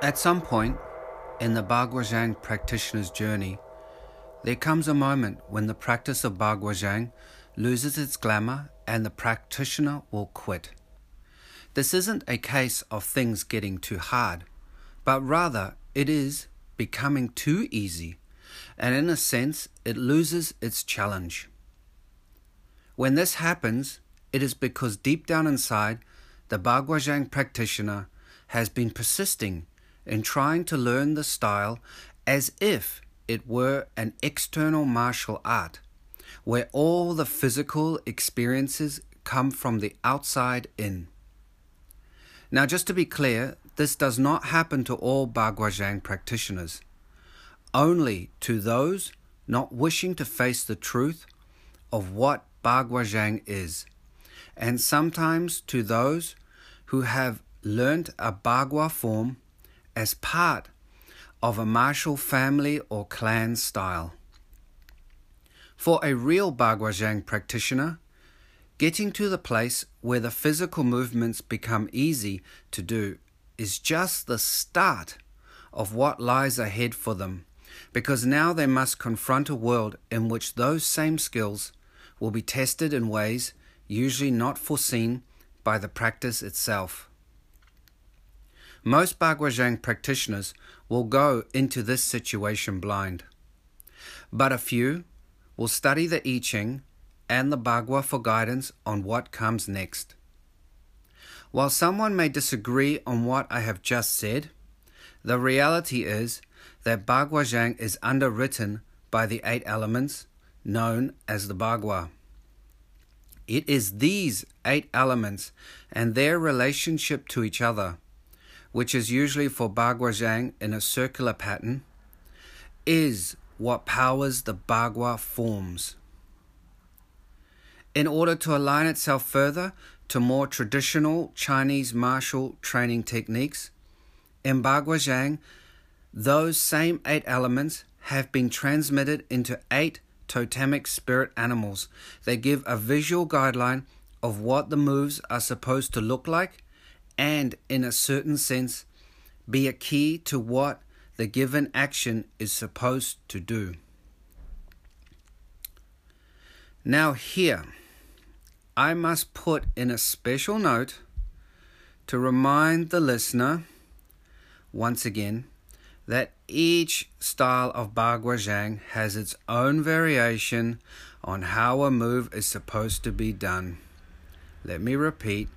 At some point in the Baguazhang practitioner's journey, there comes a moment when the practice of Baguazhang loses its glamour and the practitioner will quit. This isn't a case of things getting too hard, but rather it is becoming too easy, and in a sense, it loses its challenge. When this happens, it is because deep down inside, the Baguazhang practitioner has been persisting in trying to learn the style as if it were an external martial art, where all the physical experiences come from the outside in. Now, just to be clear, this does not happen to all Baguazhang practitioners, only to those not wishing to face the truth of what Baguazhang is, and sometimes to those who have learnt a Bagua form as part of a martial family or clan style. For a real Baguazhang practitioner, getting to the place where the physical movements become easy to do is just the start of what lies ahead for them, because now they must confront a world in which those same skills will be tested in ways usually not foreseen by the practice itself. Most Baguazhang practitioners will go into this situation blind, but a few will study the I Ching and the Bagua for guidance on what comes next. While someone may disagree on what I have just said, the reality is that Bagua Zhang is underwritten by the eight elements known as the Bagua. It is these eight elements and their relationship to each other which is usually for Baguazhang in a circular pattern, is what powers the Bagua forms. In order to align itself further to more traditional Chinese martial training techniques, in Baguazhang, those same eight elements have been transmitted into eight totemic spirit animals. They give a visual guideline of what the moves are supposed to look like and, in a certain sense, be a key to what the given action is supposed to do. Now, here, I must put in a special note to remind the listener once again that each style of Baguazhang has its own variation on how a move is supposed to be done. Let me repeat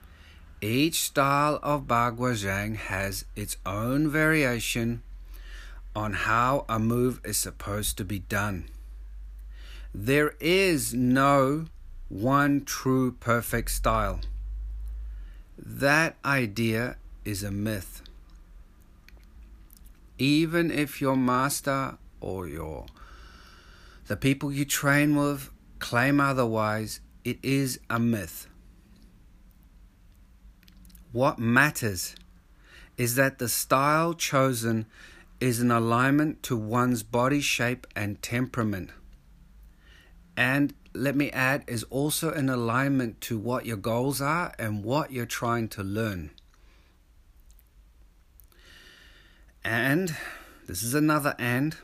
each style of Baguazhang has its own variation on how a move is supposed to be done. There is no one true perfect style. That idea is a myth. Even if your master or your the people you train with claim otherwise, it is a myth. What matters is that the style chosen is in alignment to one's body shape and temperament. And let me add, is also in alignment to what your goals are and what you're trying to learn. And this is another and,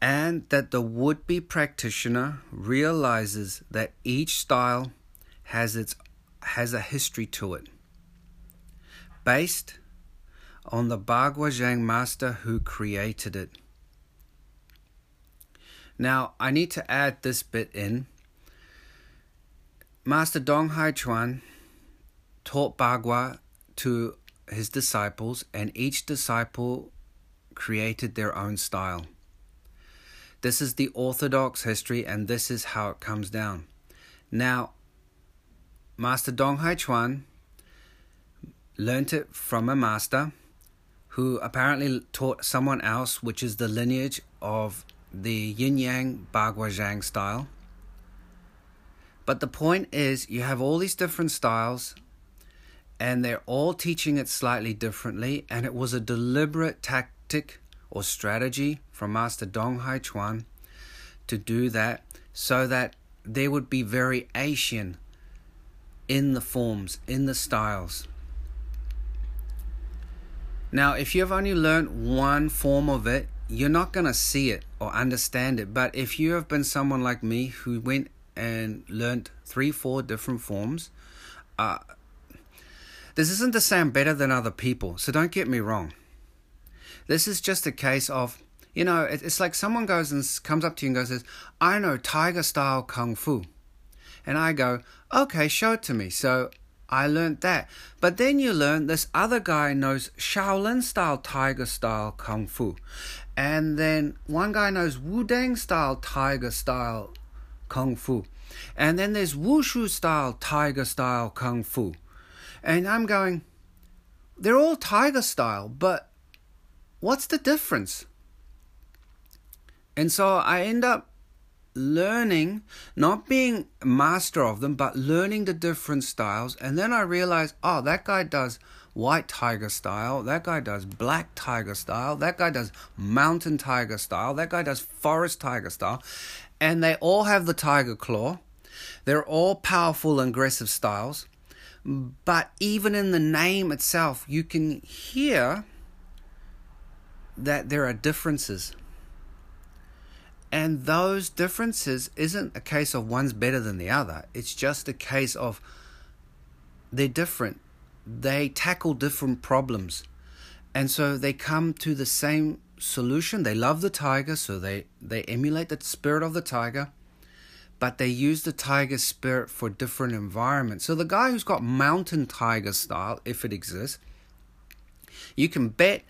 and that the would be practitioner realizes that each style has its has a history to it based on the Baguazhang master who created it. Now, I need to add this bit in. Master Dong Hai Chuan taught Bagua to his disciples, and each disciple created their own style. This is the orthodox history, and this is how it comes down. Now, Master Dong Hai Chuan learnt it from a master who apparently taught someone else, which is the lineage of the yin yang Bagua Zhang style. But the point is, you have all these different styles, and they're all teaching it slightly differently, and it was a deliberate tactic or strategy from Master Dong Hai Chuan to do that so that there would be variation in the forms, in the styles. Now, if you've only learned one form of it, you're not going to see it or understand it. But if you have been someone like me who went and learned three, four different forms, uh, this isn't to say I'm better than other people, so don't get me wrong. This is just a case of, you know, it's like someone goes and comes up to you and goes, says, I know tiger style kung fu. And I go, okay, show it to me. So I learned that. But then you learn this other guy knows Shaolin style, tiger style kung fu. And then one guy knows Wudang style, tiger style kung fu. And then there's Wushu style, tiger style kung fu. And I'm going, they're all tiger style, but what's the difference? And so I end up learning, not being master of them, but learning the different styles. And then I realized, oh, that guy does white tiger style, that guy does black tiger style, that guy does mountain tiger style, that guy does forest tiger style. And they all have the tiger claw. They're all powerful and aggressive styles. But even in the name itself, you can hear that there are differences. And those differences isn't a case of one's better than the other. It's just a case of they're different. They tackle different problems. And so they come to the same solution. They love the tiger, so they, they emulate the spirit of the tiger, but they use the tiger spirit for different environments. So the guy who's got mountain tiger style, if it exists, you can bet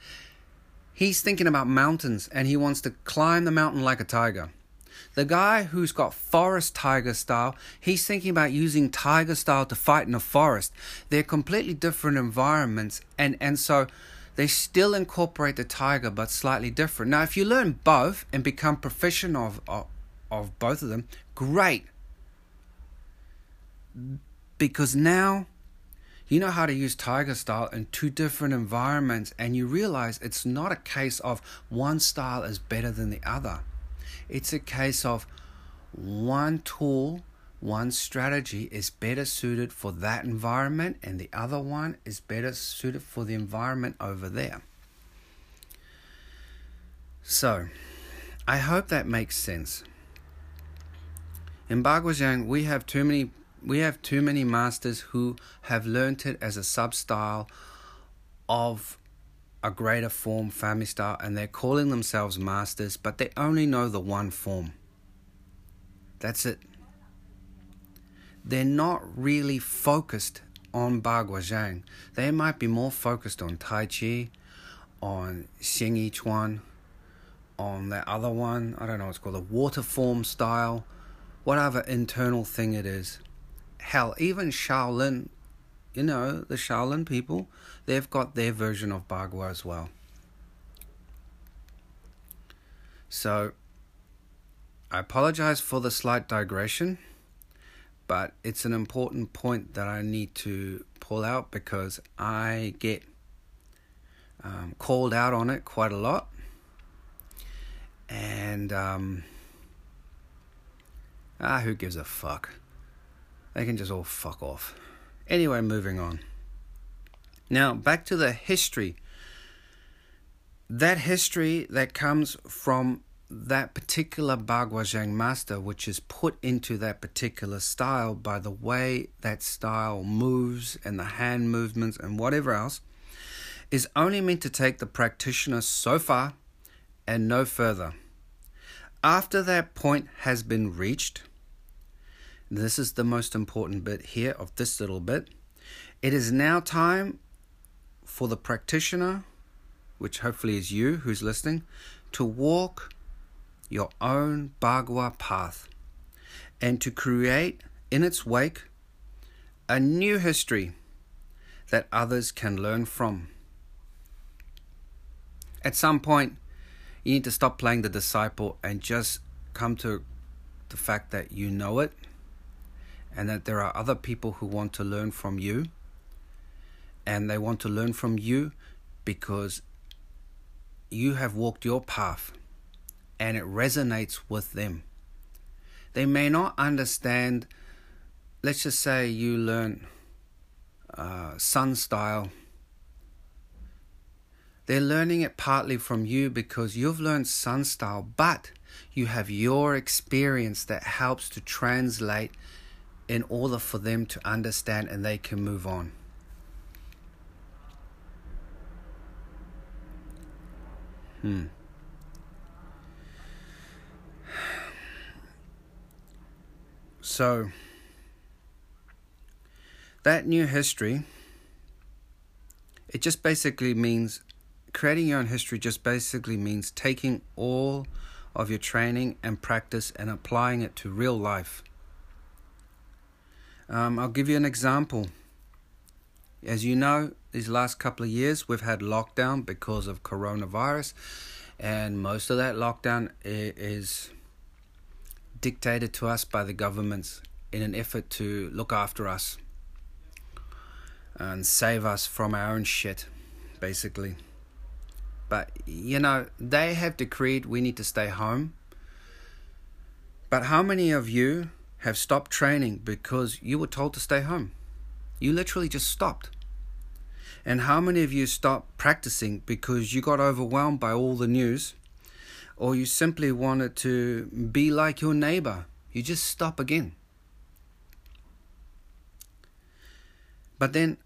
He's thinking about mountains and he wants to climb the mountain like a tiger. The guy who's got forest tiger style, he's thinking about using tiger style to fight in a forest. They're completely different environments, and, and so they still incorporate the tiger but slightly different. Now, if you learn both and become proficient of, of, of both of them, great. Because now you know how to use Tiger style in two different environments, and you realize it's not a case of one style is better than the other. It's a case of one tool, one strategy is better suited for that environment, and the other one is better suited for the environment over there. So, I hope that makes sense. In Baguazhang, we have too many we have too many masters who have learnt it as a sub style of a greater form family style and they're calling themselves masters but they only know the one form. That's it. They're not really focused on Baguazhang. They might be more focused on Tai Chi, on Xing Yi Chuan, on that other one, I don't know, it's called a water form style, whatever internal thing it is hell, even Shaolin, you know, the Shaolin people, they've got their version of Bagua as well. So, I apologize for the slight digression, but it's an important point that I need to pull out because I get um, called out on it quite a lot. And, um, ah, who gives a fuck? They can just all fuck off. Anyway, moving on. Now, back to the history. That history that comes from that particular Bagua Zhang master, which is put into that particular style by the way that style moves and the hand movements and whatever else, is only meant to take the practitioner so far and no further. After that point has been reached, this is the most important bit here of this little bit. It is now time for the practitioner, which hopefully is you who's listening, to walk your own Bagua path and to create in its wake a new history that others can learn from. At some point, you need to stop playing the disciple and just come to the fact that you know it and that there are other people who want to learn from you. And they want to learn from you because you have walked your path and it resonates with them. They may not understand, let's just say you learn uh, sun style They're learning it partly from you because you've learned Sun style, but you have your experience that helps to translate in order for them to understand and they can move on. Hmm. So, that new history, it just basically means creating your own history, just basically means taking all of your training and practice and applying it to real life. Um, I'll give you an example. As you know, these last couple of years we've had lockdown because of coronavirus, and most of that lockdown is dictated to us by the governments in an effort to look after us and save us from our own shit, basically. But, you know, they have decreed we need to stay home. But how many of you have stopped training because you were told to stay home? You literally just stopped. And how many of you stopped practicing because you got overwhelmed by all the news or you simply wanted to be like your neighbor? You just stop again. But then,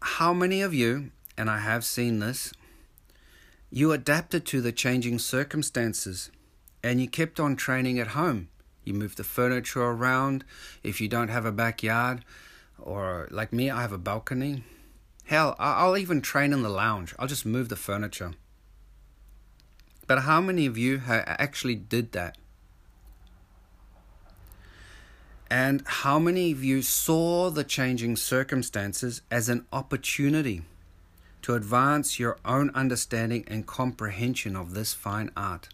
how many of you, and I have seen this, you adapted to the changing circumstances and you kept on training at home. You move the furniture around. If you don't have a backyard, or like me, I have a balcony. Hell, I'll even train in the lounge. I'll just move the furniture. But how many of you actually did that? And how many of you saw the changing circumstances as an opportunity? to advance your own understanding and comprehension of this fine art.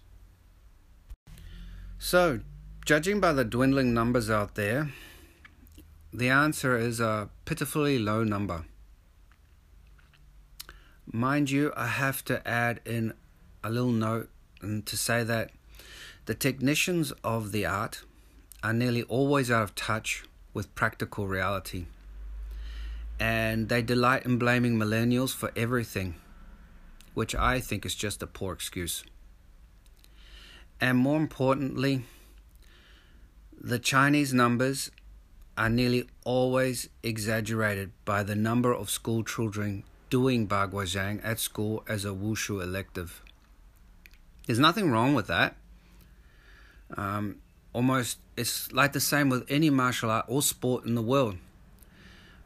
So, judging by the dwindling numbers out there, the answer is a pitifully low number. Mind you, I have to add in a little note to say that the technicians of the art are nearly always out of touch with practical reality and they delight in blaming millennials for everything, which I think is just a poor excuse. And more importantly, the Chinese numbers are nearly always exaggerated by the number of school children doing Baguazhang at school as a wushu elective. There's nothing wrong with that. Um, almost, it's like the same with any martial art or sport in the world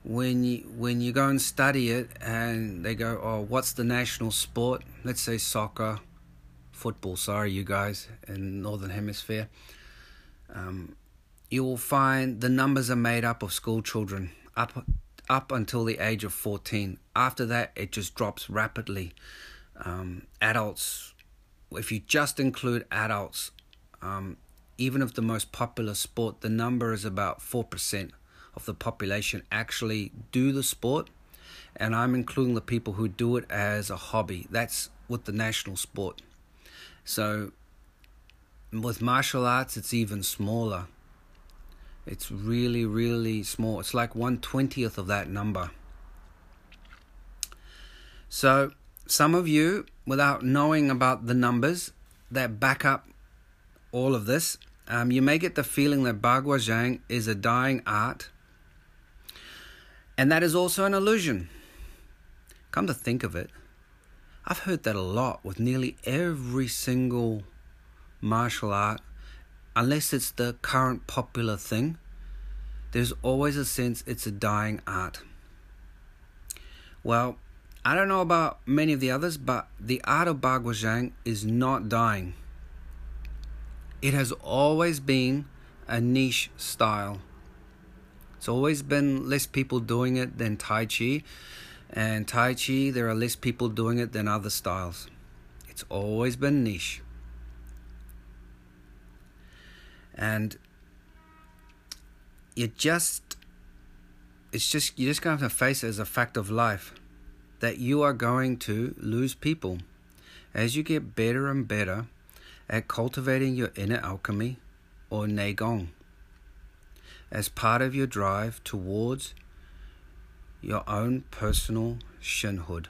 when you when you go and study it and they go oh what's the national sport let's say soccer football sorry you guys in northern hemisphere um, you will find the numbers are made up of school children up up until the age of 14 after that it just drops rapidly um, adults if you just include adults um, even of the most popular sport the number is about 4% of the population actually do the sport, and I'm including the people who do it as a hobby. That's with the national sport. So, with martial arts, it's even smaller. It's really, really small. It's like one twentieth of that number. So, some of you, without knowing about the numbers that back up all of this, um, you may get the feeling that Baguazhang is a dying art and that is also an illusion. Come to think of it, I've heard that a lot with nearly every single martial art, unless it's the current popular thing. There's always a sense it's a dying art. Well, I don't know about many of the others, but the art of Baguazhang is not dying. It has always been a niche style. It's always been less people doing it than Tai Chi. And Tai Chi, there are less people doing it than other styles. It's always been niche. And you just, it's just, you're just going to have to face it as a fact of life that you are going to lose people as you get better and better at cultivating your inner alchemy or Neigong as part of your drive towards your own personal Shen-hood.